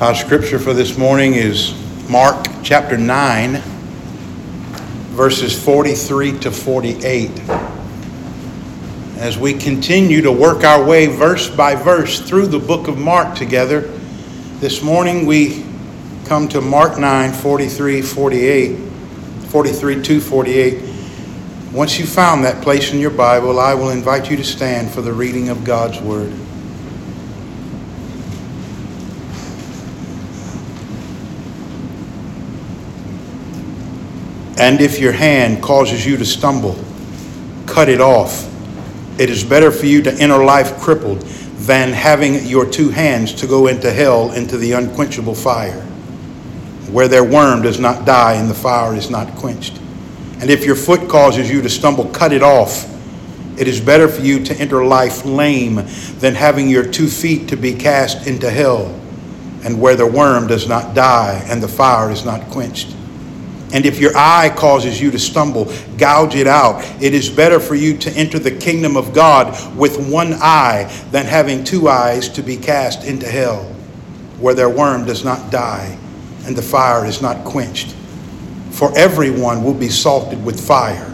Our scripture for this morning is Mark chapter 9, verses 43 to 48. As we continue to work our way verse by verse through the book of Mark together, this morning we come to Mark 9, 43, 48, 43 to 48. Once you've found that place in your Bible, I will invite you to stand for the reading of God's Word. And if your hand causes you to stumble, cut it off. It is better for you to enter life crippled than having your two hands to go into hell, into the unquenchable fire, where their worm does not die and the fire is not quenched. And if your foot causes you to stumble, cut it off. It is better for you to enter life lame than having your two feet to be cast into hell, and where the worm does not die and the fire is not quenched. And if your eye causes you to stumble, gouge it out. It is better for you to enter the kingdom of God with one eye than having two eyes to be cast into hell, where their worm does not die and the fire is not quenched. For everyone will be salted with fire.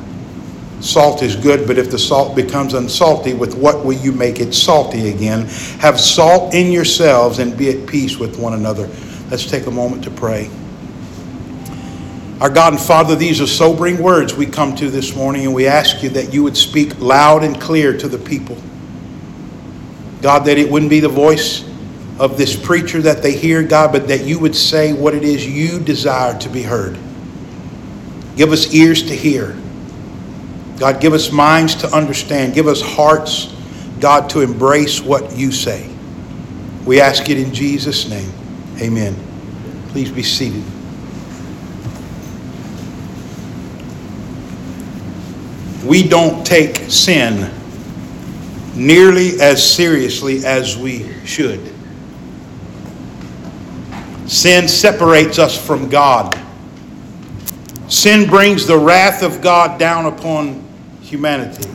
Salt is good, but if the salt becomes unsalty, with what will you make it salty again? Have salt in yourselves and be at peace with one another. Let's take a moment to pray. Our God and Father, these are sobering words we come to this morning, and we ask you that you would speak loud and clear to the people. God, that it wouldn't be the voice of this preacher that they hear, God, but that you would say what it is you desire to be heard. Give us ears to hear. God, give us minds to understand. Give us hearts, God, to embrace what you say. We ask it in Jesus' name. Amen. Please be seated. We don't take sin nearly as seriously as we should. Sin separates us from God. Sin brings the wrath of God down upon humanity.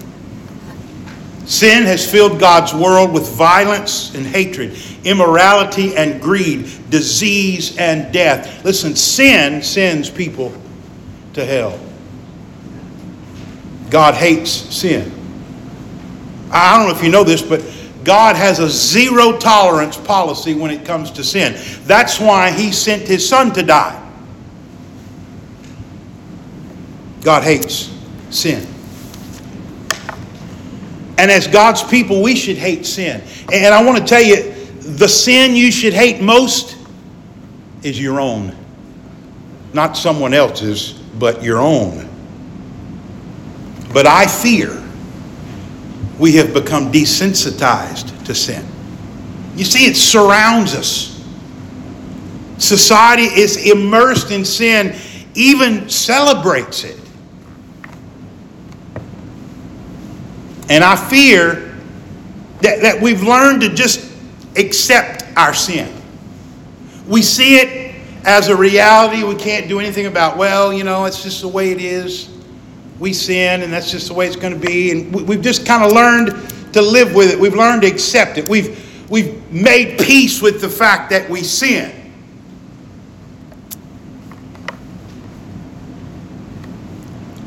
Sin has filled God's world with violence and hatred, immorality and greed, disease and death. Listen, sin sends people to hell. God hates sin. I don't know if you know this, but God has a zero tolerance policy when it comes to sin. That's why He sent His Son to die. God hates sin. And as God's people, we should hate sin. And I want to tell you the sin you should hate most is your own. Not someone else's, but your own. But I fear we have become desensitized to sin. You see, it surrounds us. Society is immersed in sin, even celebrates it. And I fear that, that we've learned to just accept our sin. We see it as a reality we can't do anything about. Well, you know, it's just the way it is we sin and that's just the way it's going to be. And we've just kind of learned to live with it. We've learned to accept it. We've, we've made peace with the fact that we sin.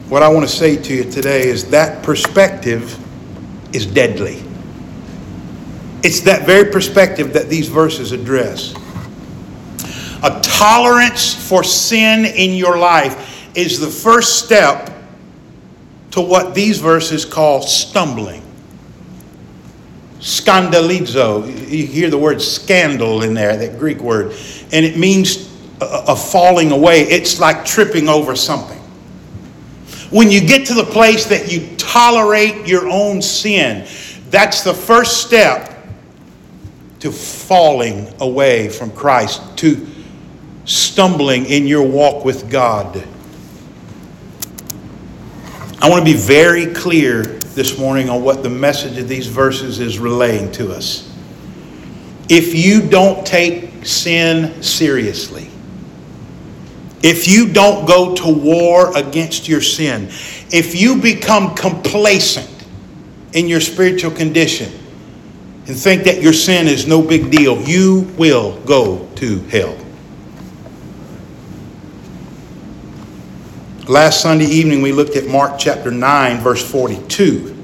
What I want to say to you today is that perspective is deadly. It's that very perspective that these verses address. A tolerance for sin in your life is the first step to what these verses call stumbling. Scandalizo. You hear the word scandal in there, that Greek word, and it means a, falling away. It's like tripping over something. When you get to the place that you tolerate your own sin, that's the first step to falling away from Christ, to stumbling in your walk with God. I want to be very clear this morning on what the message of these verses is relaying to us. If you don't take sin seriously, if you don't go to war against your sin, if you become complacent in your spiritual condition, and think that your sin is no big deal, you will go to hell. Last Sunday evening, we looked at Mark chapter 9, verse 42.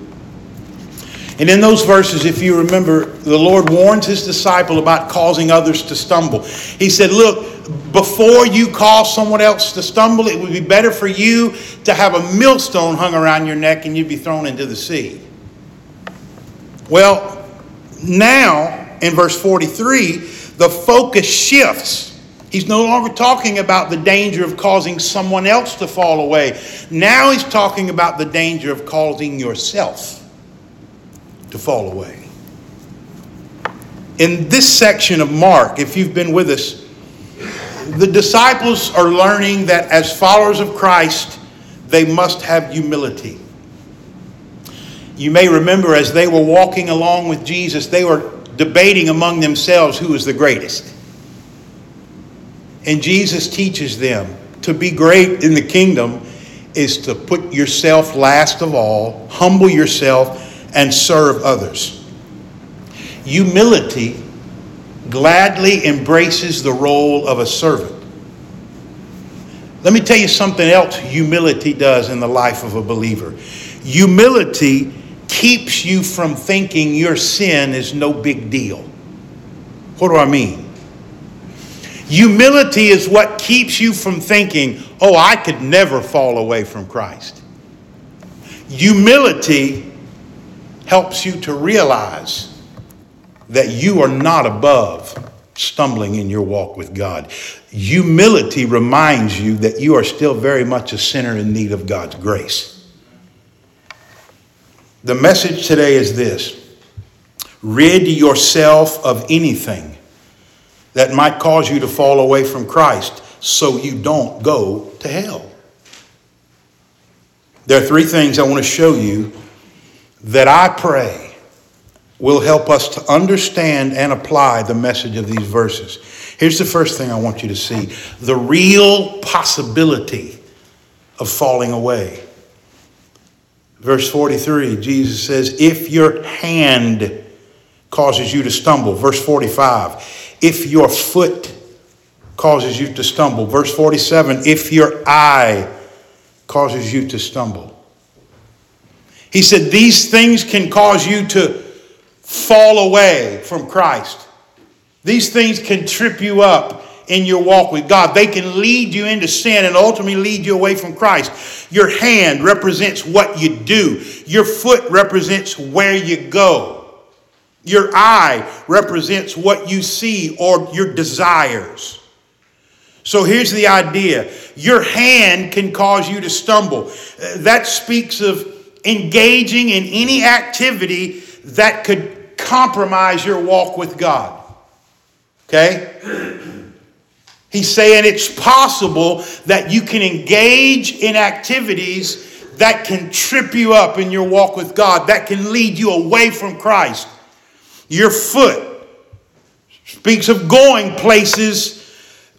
And in those verses, if you remember, the Lord warns his disciple about causing others to stumble. He said, Look, before you cause someone else to stumble, it would be better for you to have a millstone hung around your neck and you'd be thrown into the sea. Well, now in verse 43, the focus shifts. He's no longer talking about the danger of causing someone else to fall away. Now he's talking about the danger of causing yourself to fall away. In this section of Mark, if you've been with us, the disciples are learning that as followers of Christ, they must have humility. You may remember as they were walking along with Jesus, they were debating among themselves who was the greatest. And Jesus teaches them to be great in the kingdom is to put yourself last of all, humble yourself, and serve others. Humility gladly embraces the role of a servant. Let me tell you something else humility does in the life of a believer. Humility keeps you from thinking your sin is no big deal. What do I mean? Humility is what keeps you from thinking, oh, I could never fall away from Christ. Humility helps you to realize that you are not above stumbling in your walk with God. Humility reminds you that you are still very much a sinner in need of God's grace. The message today is this rid yourself of anything that might cause you to fall away from Christ so you don't go to hell. There are three things I want to show you that I pray will help us to understand and apply the message of these verses. Here's the first thing I want you to see the real possibility of falling away. Verse 43, Jesus says, If your hand causes you to stumble. Verse 45, if your foot causes you to stumble. Verse 47, if your eye causes you to stumble. He said, These things can cause you to fall away from Christ. These things can trip you up in your walk with God. They can lead you into sin and ultimately lead you away from Christ. Your hand represents what you do, your foot represents where you go. Your eye represents what you see or your desires. So here's the idea your hand can cause you to stumble. Uh, that speaks of engaging in any activity that could compromise your walk with God. Okay? He's saying it's possible that you can engage in activities that can trip you up in your walk with God, that can lead you away from Christ. Your foot speaks of going places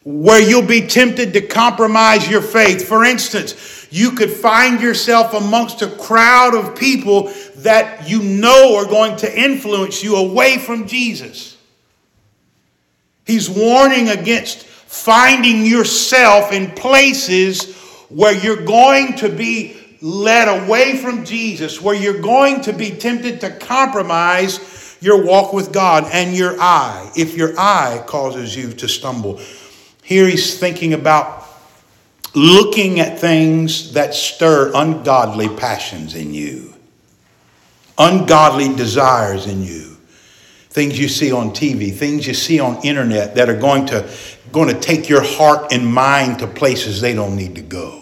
where you'll be tempted to compromise your faith. For instance, you could find yourself amongst a crowd of people that you know are going to influence you away from Jesus. He's warning against finding yourself in places where you're going to be led away from Jesus, where you're going to be tempted to compromise your walk with God and your eye, if your eye causes you to stumble. Here he's thinking about looking at things that stir ungodly passions in you, ungodly desires in you, things you see on TV, things you see on internet that are going to, going to take your heart and mind to places they don't need to go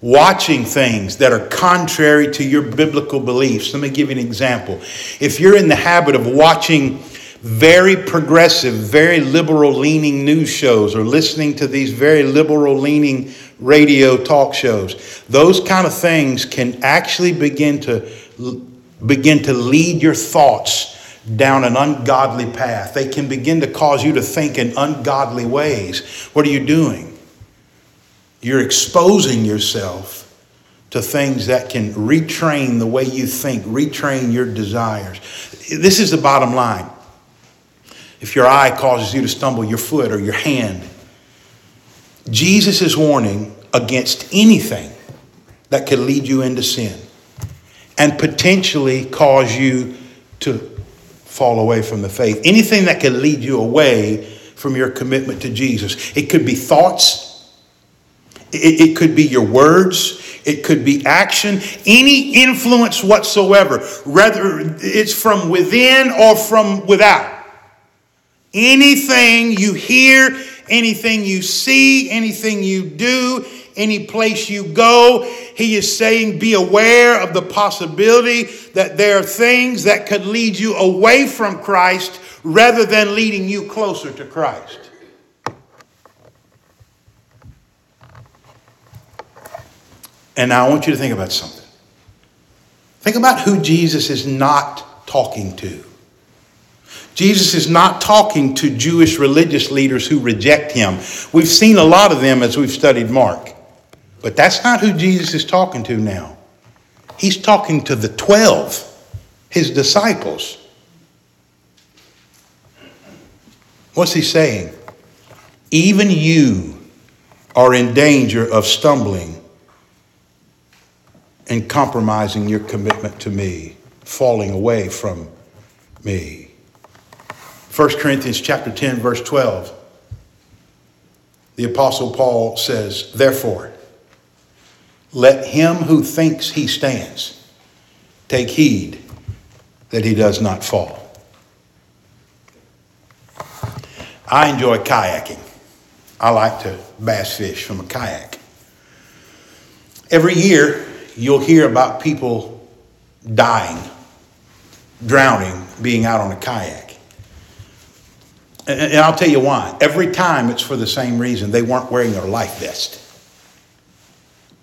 watching things that are contrary to your biblical beliefs. Let me give you an example. If you're in the habit of watching very progressive, very liberal leaning news shows or listening to these very liberal leaning radio talk shows, those kind of things can actually begin to begin to lead your thoughts down an ungodly path. They can begin to cause you to think in ungodly ways. What are you doing? You're exposing yourself to things that can retrain the way you think, retrain your desires. This is the bottom line. If your eye causes you to stumble, your foot or your hand, Jesus is warning against anything that could lead you into sin and potentially cause you to fall away from the faith. Anything that could lead you away from your commitment to Jesus. It could be thoughts, it, it could be your words, it could be action, any influence whatsoever, whether it's from within or from without. Anything you hear, anything you see, anything you do, any place you go, he is saying be aware of the possibility that there are things that could lead you away from Christ rather than leading you closer to Christ. And now I want you to think about something. Think about who Jesus is not talking to. Jesus is not talking to Jewish religious leaders who reject him. We've seen a lot of them as we've studied Mark. But that's not who Jesus is talking to now. He's talking to the 12, his disciples. What's he saying? Even you are in danger of stumbling and compromising your commitment to me, falling away from me. 1 Corinthians chapter 10 verse 12. The apostle Paul says, "Therefore, let him who thinks he stands take heed that he does not fall." I enjoy kayaking. I like to bass fish from a kayak. Every year, you'll hear about people dying, drowning, being out on a kayak. And, I'll tell you why. Every time it's for the same reason they weren't wearing their life vest.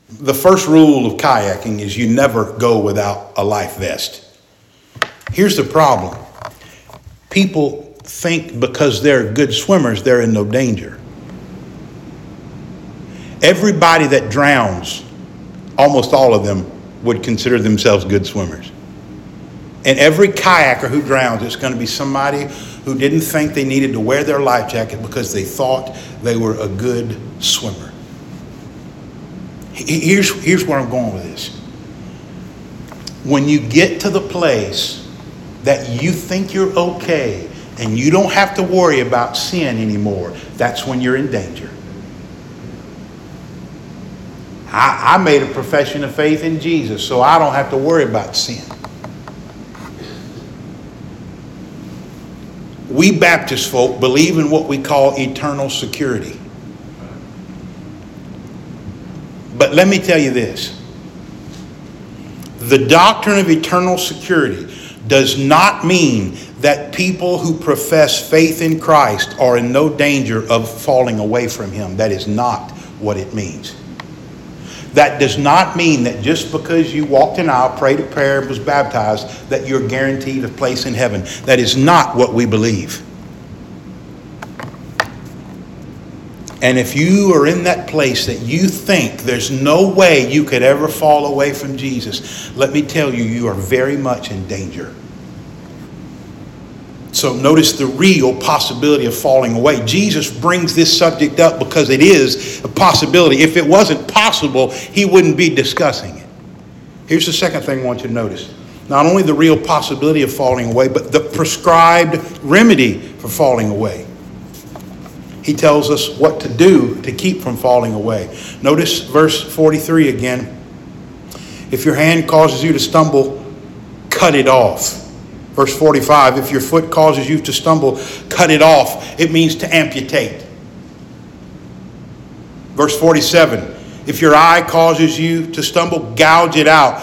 The first rule of kayaking is you never go without a life vest. Here's the problem people think because they're good swimmers, they're in no danger. Everybody that drowns almost all of them would consider themselves good swimmers. And every kayaker who drowns, it's going to be somebody who didn't think they needed to wear their life jacket because they thought they were a good swimmer. Here's, here's where I'm going with this. When you get to the place that you think you're okay and you don't have to worry about sin anymore, that's when you're in danger. I, I made a profession of faith in Jesus, so I don't have to worry about sin. We Baptist folk believe in what we call eternal security. But let me tell you this the doctrine of eternal security does not mean that people who profess faith in Christ are in no danger of falling away from Him. That is not what it means. That does not mean that just because you walked an aisle, prayed a prayer, and was baptized, that you're guaranteed a place in heaven. That is not what we believe. And if you are in that place that you think there's no way you could ever fall away from Jesus, let me tell you, you are very much in danger. So notice the real possibility of falling away. Jesus brings this subject up because it is a possibility. If it wasn't possible, he wouldn't be discussing it. Here's the second thing I want you to notice. Not only the real possibility of falling away, but the prescribed remedy for falling away. He tells us what to do to keep from falling away. Notice verse 43 again. If your hand causes you to stumble, cut it off. Verse 45 if your foot causes you to stumble, cut it off. It means to amputate. Verse 47 if your eye causes you to stumble, gouge it out.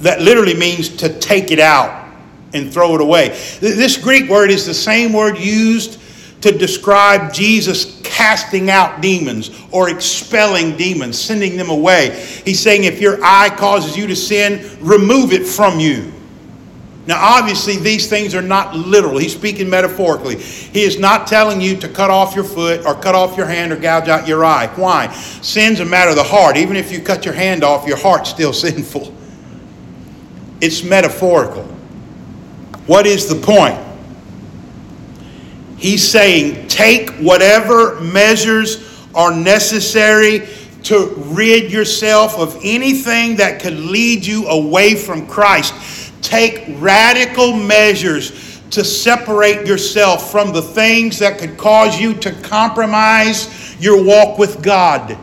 That literally means to take it out and throw it away. This Greek word is the same word used to describe Jesus casting out demons or expelling demons, sending them away. He's saying if your eye causes you to sin, remove it from you. Now, obviously, these things are not literal. He's speaking metaphorically. He is not telling you to cut off your foot or cut off your hand or gouge out your eye. Why? Sin's a matter of the heart. Even if you cut your hand off, your heart's still sinful. It's metaphorical. What is the point? He's saying, take whatever measures are necessary to rid yourself of anything that could lead you away from Christ. Take radical measures to separate yourself from the things that could cause you to compromise your walk with God.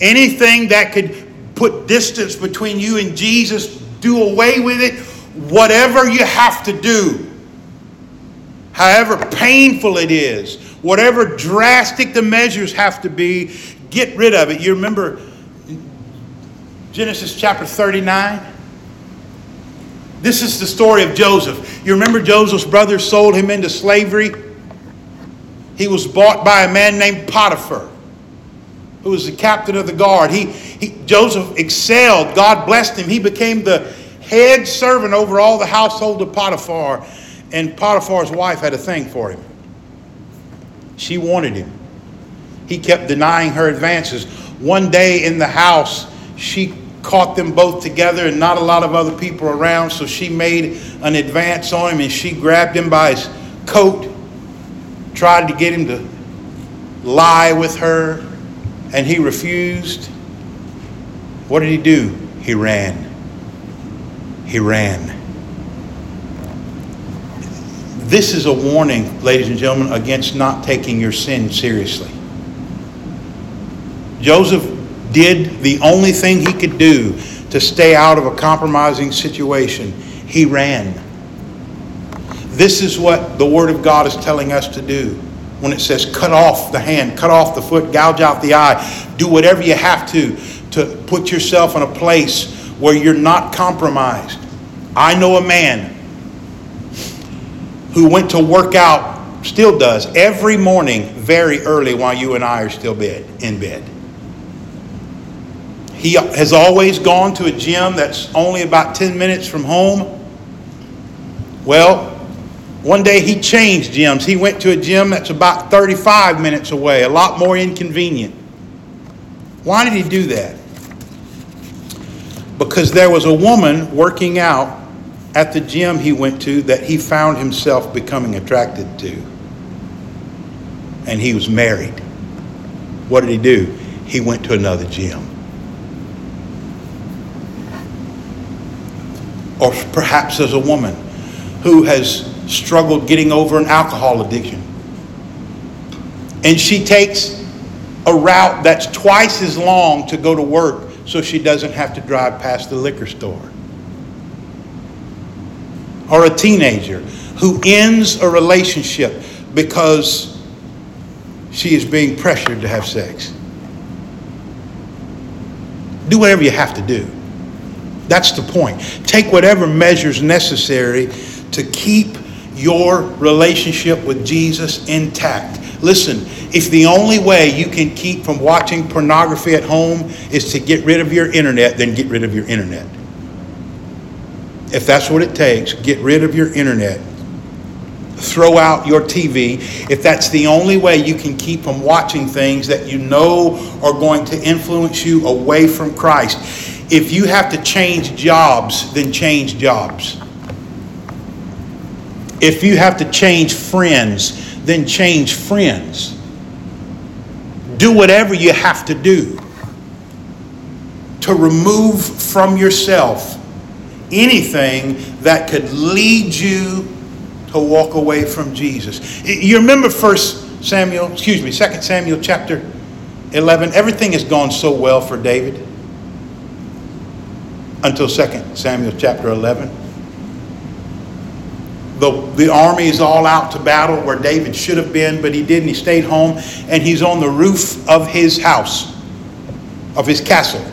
Anything that could put distance between you and Jesus, do away with it. Whatever you have to do, however painful it is, whatever drastic the measures have to be, get rid of it. You remember Genesis chapter 39? This is the story of Joseph. You remember Joseph's brothers sold him into slavery? He was bought by a man named Potiphar, who was the captain of the guard. He, he, Joseph excelled. God blessed him. He became the head servant over all the household of Potiphar. And Potiphar's wife had a thing for him. She wanted him. He kept denying her advances. One day in the house, she caught them both together and not a lot of other people around, so she made an advance on him and she grabbed him by his coat, tried to get him to lie with her, and he refused. What did he do? He ran. He ran. This is a warning, ladies and gentlemen, against not taking your sin seriously. Joseph did the only thing he could do to stay out of a compromising situation. He ran. This is what the Word of God is telling us to do when it says cut off the hand, cut off the foot, gouge out the eye. Do whatever you have to to put yourself in a place where you're not compromised. I know a man who went to work out, still does, every morning very early while you and I are still bed, in bed. He has always gone to a gym that's only about 10 minutes from home. Well, one day he changed gyms. He went to a gym that's about 35 minutes away, a lot more inconvenient. Why did he do that? Because there was a woman working out at the gym he went to that he found himself becoming attracted to. And he was married. What did he do? He went to another gym. Or perhaps there's a woman who has struggled getting over an alcohol addiction. And she takes a route that's twice as long to go to work so she doesn't have to drive past the liquor store. Or a teenager who ends a relationship because she is being pressured to have sex. Do whatever you have to do. That's the point. Take whatever measures necessary to keep your relationship with Jesus intact. Listen, if the only way you can keep from watching pornography at home is to get rid of your internet, then get rid of your internet. If that's what it takes, get rid of your internet. Throw out your TV. If that's the only way you can keep from watching things that you know are going to influence you away from Christ. If you have to change jobs, then change jobs. If you have to change friends, then change friends. Do whatever you have to do to remove from yourself anything that could lead you to walk away from Jesus. You remember First Samuel, excuse me, Second Samuel chapter 11. Everything has gone so well for David until Second Samuel chapter 11. The, the army is all out to battle where David should have been, but he didn't. He stayed home, and he's on the roof of his house, of his castle.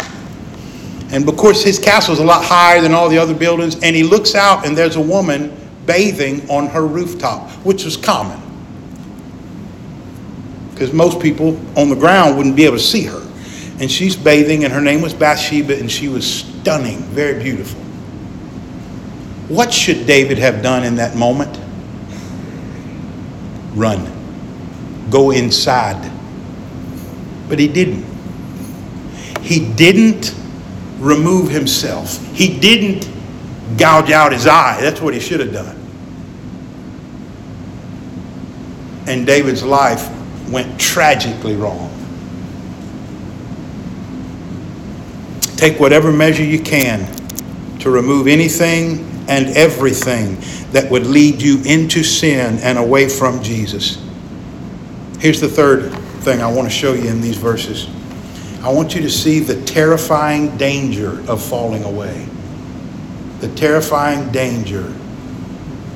And of course, his castle is a lot higher than all the other buildings, and he looks out, and there's a woman bathing on her rooftop, which was common. Because most people on the ground wouldn't be able to see her. And she's bathing, and her name was Bathsheba, and she was stunning, very beautiful. What should David have done in that moment? Run. Go inside. But he didn't. He didn't remove himself. He didn't gouge out his eye. That's what he should have done. And David's life went tragically wrong. Take whatever measure you can to remove anything and everything that would lead you into sin and away from Jesus. Here's the third thing I want to show you in these verses. I want you to see the terrifying danger of falling away. The terrifying danger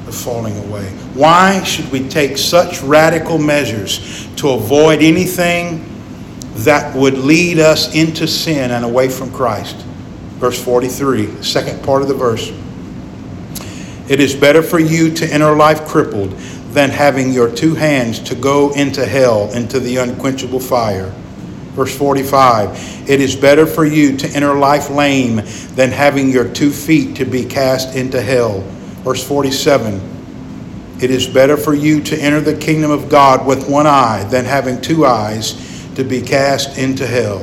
of falling away. Why should we take such radical measures to avoid anything that would lead us into sin and away from Christ? Verse 43, second part of the verse. It is better for you to enter life crippled than having your two hands to go into hell, into the unquenchable fire. Verse 45 It is better for you to enter life lame than having your two feet to be cast into hell. Verse 47 It is better for you to enter the kingdom of God with one eye than having two eyes to be cast into hell.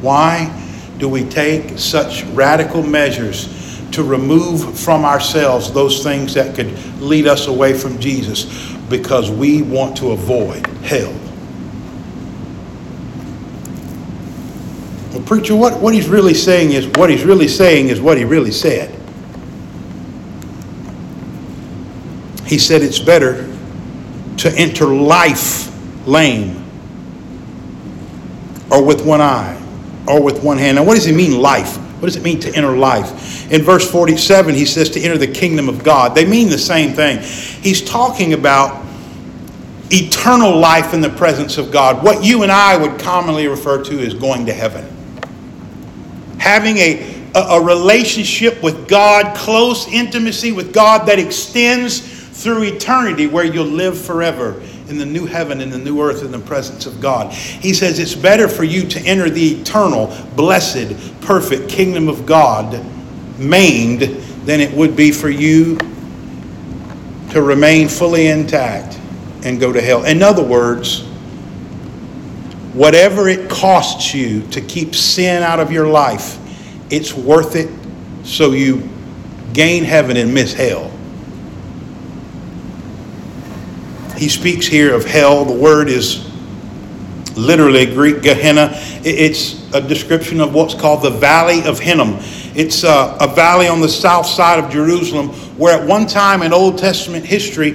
Why do we take such radical measures to remove from ourselves those things that could lead us away from Jesus? Because we want to avoid hell. Well, preacher, what, what he's really saying is what he's really saying is what he really said. He said it's better to enter life lame or with one eye or with one hand. Now, what does he mean, life? What does it mean to enter life? In verse 47, he says to enter the kingdom of God. They mean the same thing. He's talking about eternal life in the presence of God, what you and I would commonly refer to as going to heaven having a, a, a relationship with God, close intimacy with God that extends through eternity where you'll live forever in the new heaven and the new earth in the presence of God. He says it's better for you to enter the eternal, blessed, perfect kingdom of God maimed than it would be for you to remain fully intact and go to hell. In other words, whatever it costs you to keep sin out of your life, it's worth it so you gain heaven and miss hell. He speaks here of hell. The word is literally Greek Gehenna. It's a description of what's called the Valley of Hinnom. It's a, a valley on the south side of Jerusalem where at one time in Old Testament history,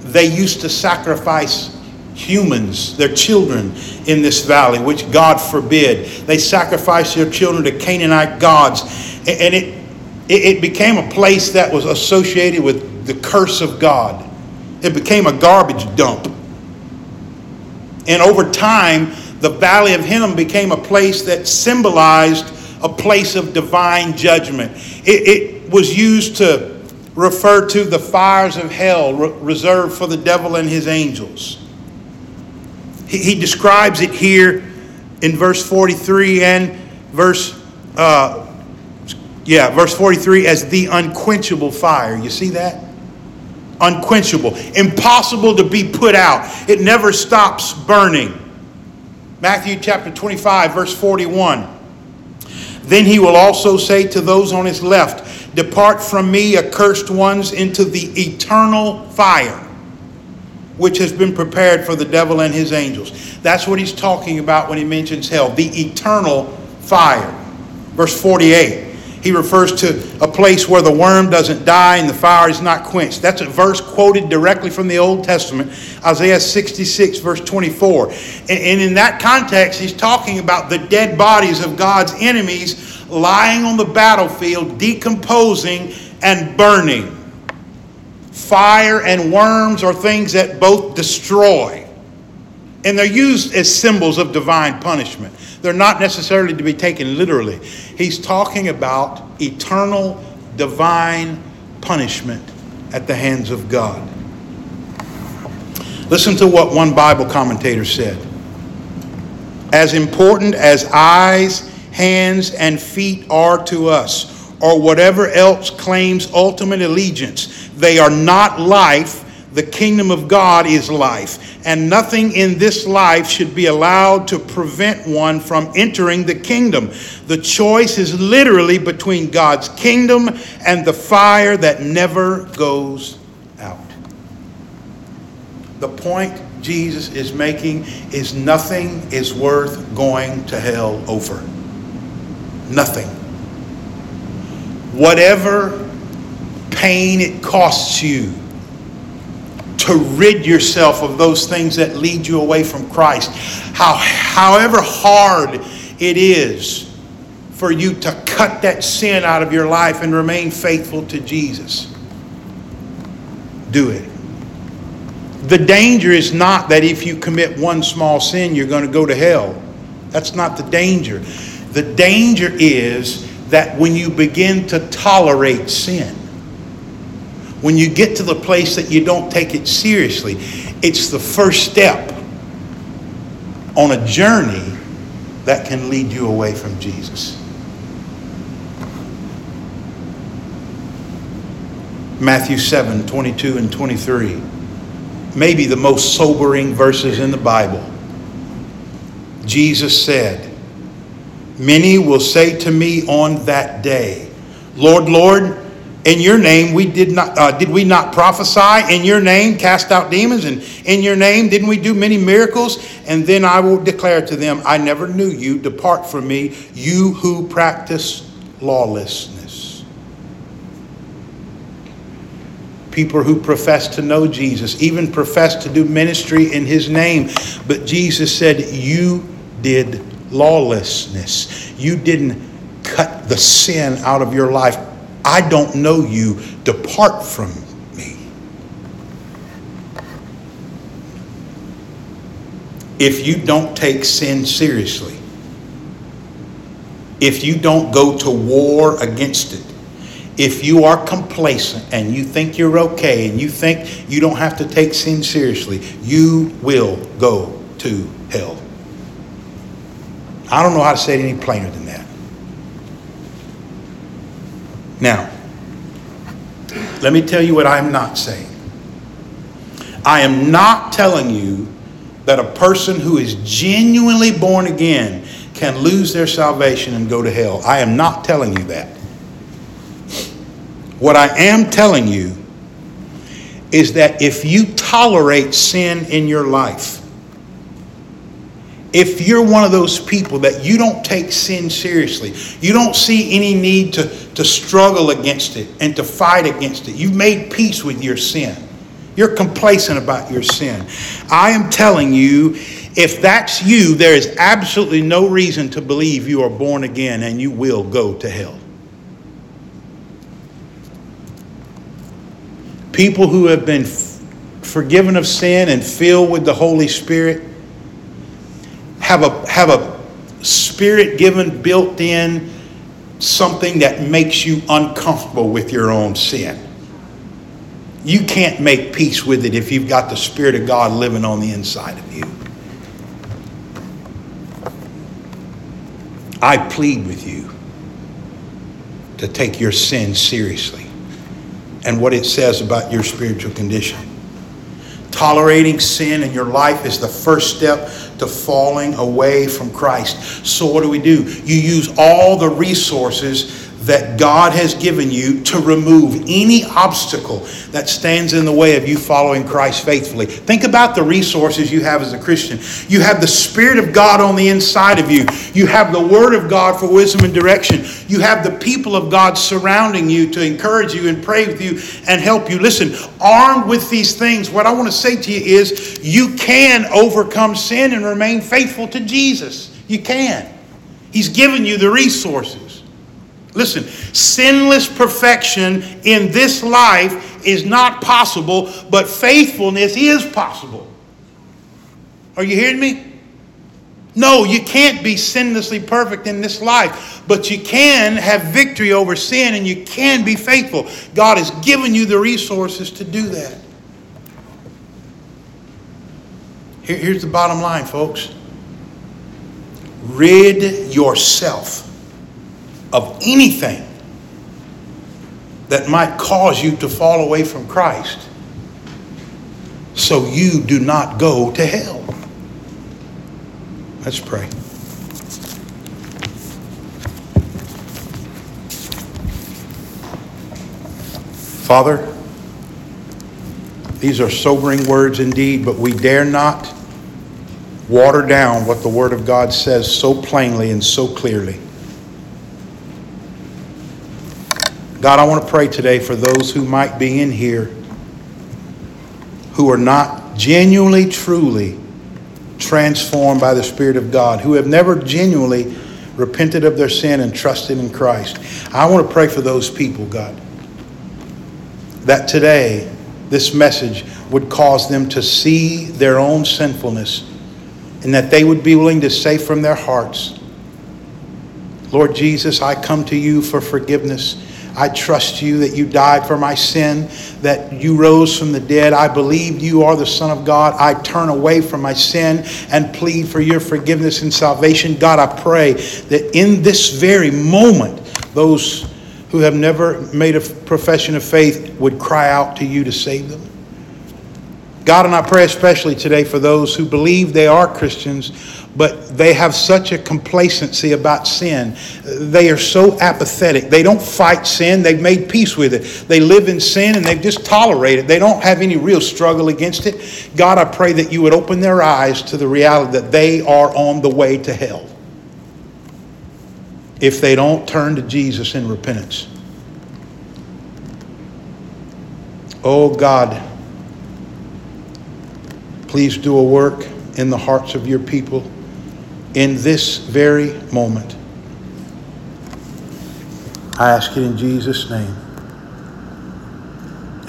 they used to sacrifice humans, their children, in this valley, which God forbid. They sacrificed their children to Canaanite gods. And it, it became a place that was associated with the curse of God. It became a garbage dump. And over time, the Valley of Hinnom became a place that symbolized a place of divine judgment. It, it was used to refer to the fires of hell re- reserved for the devil and his angels. He, he describes it here in verse 43 and verse, uh, yeah, verse 43 as the unquenchable fire. You see that? Unquenchable, impossible to be put out. It never stops burning. Matthew chapter 25, verse 41. Then he will also say to those on his left, Depart from me, accursed ones, into the eternal fire which has been prepared for the devil and his angels. That's what he's talking about when he mentions hell, the eternal fire. Verse 48, he refers to a place where the worm doesn't die and the fire is not quenched. That's a verse quoted directly from the Old Testament, Isaiah 66, verse 24. And in that context, he's talking about the dead bodies of God's enemies lying on the battlefield, decomposing and burning. Fire and worms are things that both destroy. And they're used as symbols of divine punishment. They're not necessarily to be taken literally. He's talking about eternal divine punishment at the hands of God. Listen to what one Bible commentator said. As important as eyes, hands, and feet are to us, or whatever else claims ultimate allegiance. They are not life. The kingdom of God is life, and nothing in this life should be allowed to prevent one from entering the kingdom. The choice is literally between God's kingdom and the fire that never goes out. The point Jesus is making is nothing is worth going to hell over. Nothing. Whatever pain it costs you to rid yourself of those things that lead you away from Christ, how, however hard it is for you to cut that sin out of your life and remain faithful to Jesus, do it. The danger is not that if you commit one small sin, you're going to go to hell. That's not the danger. The danger is that when you begin to tolerate sin, when you get to the place that you don't take it seriously, it's the first step on a journey that can lead you away from Jesus. Matthew 7 22 and 23. Maybe the most sobering verses in the Bible. Jesus said, Many will say to me on that day, Lord, Lord, in your name we did not uh, did we not prophesy? In your name cast out demons. And in your name didn't we do many miracles? And then i will declare to them i never knew you. Depart from me you who practice lawlessness. People who profess to know jesus even profess to do ministry in his name. But jesus said you did lawlessness. You didn't cut the sin out of your life. I don't know you. Depart from me. If you don't take sin seriously, if you don't go to war against it, if you are complacent and you think you're okay and you think you don't have to take sin seriously, you will go to hell. I don't know how to say it any plainer than that. Now, let me tell you what I'm not saying. I am not telling you that a person who is genuinely born again can lose their salvation and go to hell. I am not telling you that. What I am telling you is that if you tolerate sin in your life, if you're one of those people that you don't take sin seriously, you don't see any need to, to struggle against it and to fight against it, you've made peace with your sin. You're complacent about your sin. I am telling you, if that's you, there is absolutely no reason to believe you are born again and you will go to hell. People who have been forgiven of sin and filled with the Holy Spirit have a, have a spirit given, built in something that makes you uncomfortable with your own sin. You can't make peace with it if you've got the Spirit of God living on the inside of you. I plead with you to take your sin seriously and what it says about your spiritual condition. Tolerating sin in your life is the first step falling away from Christ. So, what do we do? You use all the resources that God has given you to remove any obstacle that stands in the way of you following Christ faithfully. Think about the resources you have as a Christian. You have the Spirit of God on the inside of you, you have the Word of God for wisdom and direction, you have the people of God surrounding you to encourage you and pray with you and help you. Listen, armed with these things, what I want to say to you is you can overcome sin and remain faithful to Jesus. You can. He's given you the resources. Listen, sinless perfection in this life is not possible, but faithfulness is possible. Are you hearing me? No, you can't be sinlessly perfect in this life, but you can have victory over sin and you can be faithful. God has given you the resources to do that. here's the bottom line, folks rid yourself of anything that might cause you to fall away from Christ so you do not go to hell. Let's pray. Father, these are sobering words indeed, but we dare not water down what the Word of God says so plainly and so clearly. God, I want to pray today for those who might be in here who are not genuinely, truly transformed by the Spirit of God, who have never genuinely repented of their sin and trusted in Christ. I want to pray for those people, God, that today this message would cause them to see their own sinfulness and that they would be willing to say from their hearts, Lord Jesus, I come to you for forgiveness. I trust you that you died for my sin, that you rose from the dead. I believe you are the Son of God. I turn away from my sin and plead for your forgiveness and salvation. God, I pray that in this very moment, those who have never made a profession of faith would cry out to you to save them. God, and I pray especially today for those who believe they are Christians, but they have such a complacency about sin. They are so apathetic. They don't fight sin, they've made peace with it. They live in sin and they've just tolerated it. They don't have any real struggle against it. God, I pray that you would open their eyes to the reality that they are on the way to hell if they don't turn to Jesus in repentance. Oh God, please do a work in the hearts of your people in this very moment. I ask it in Jesus' name.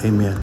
Amen.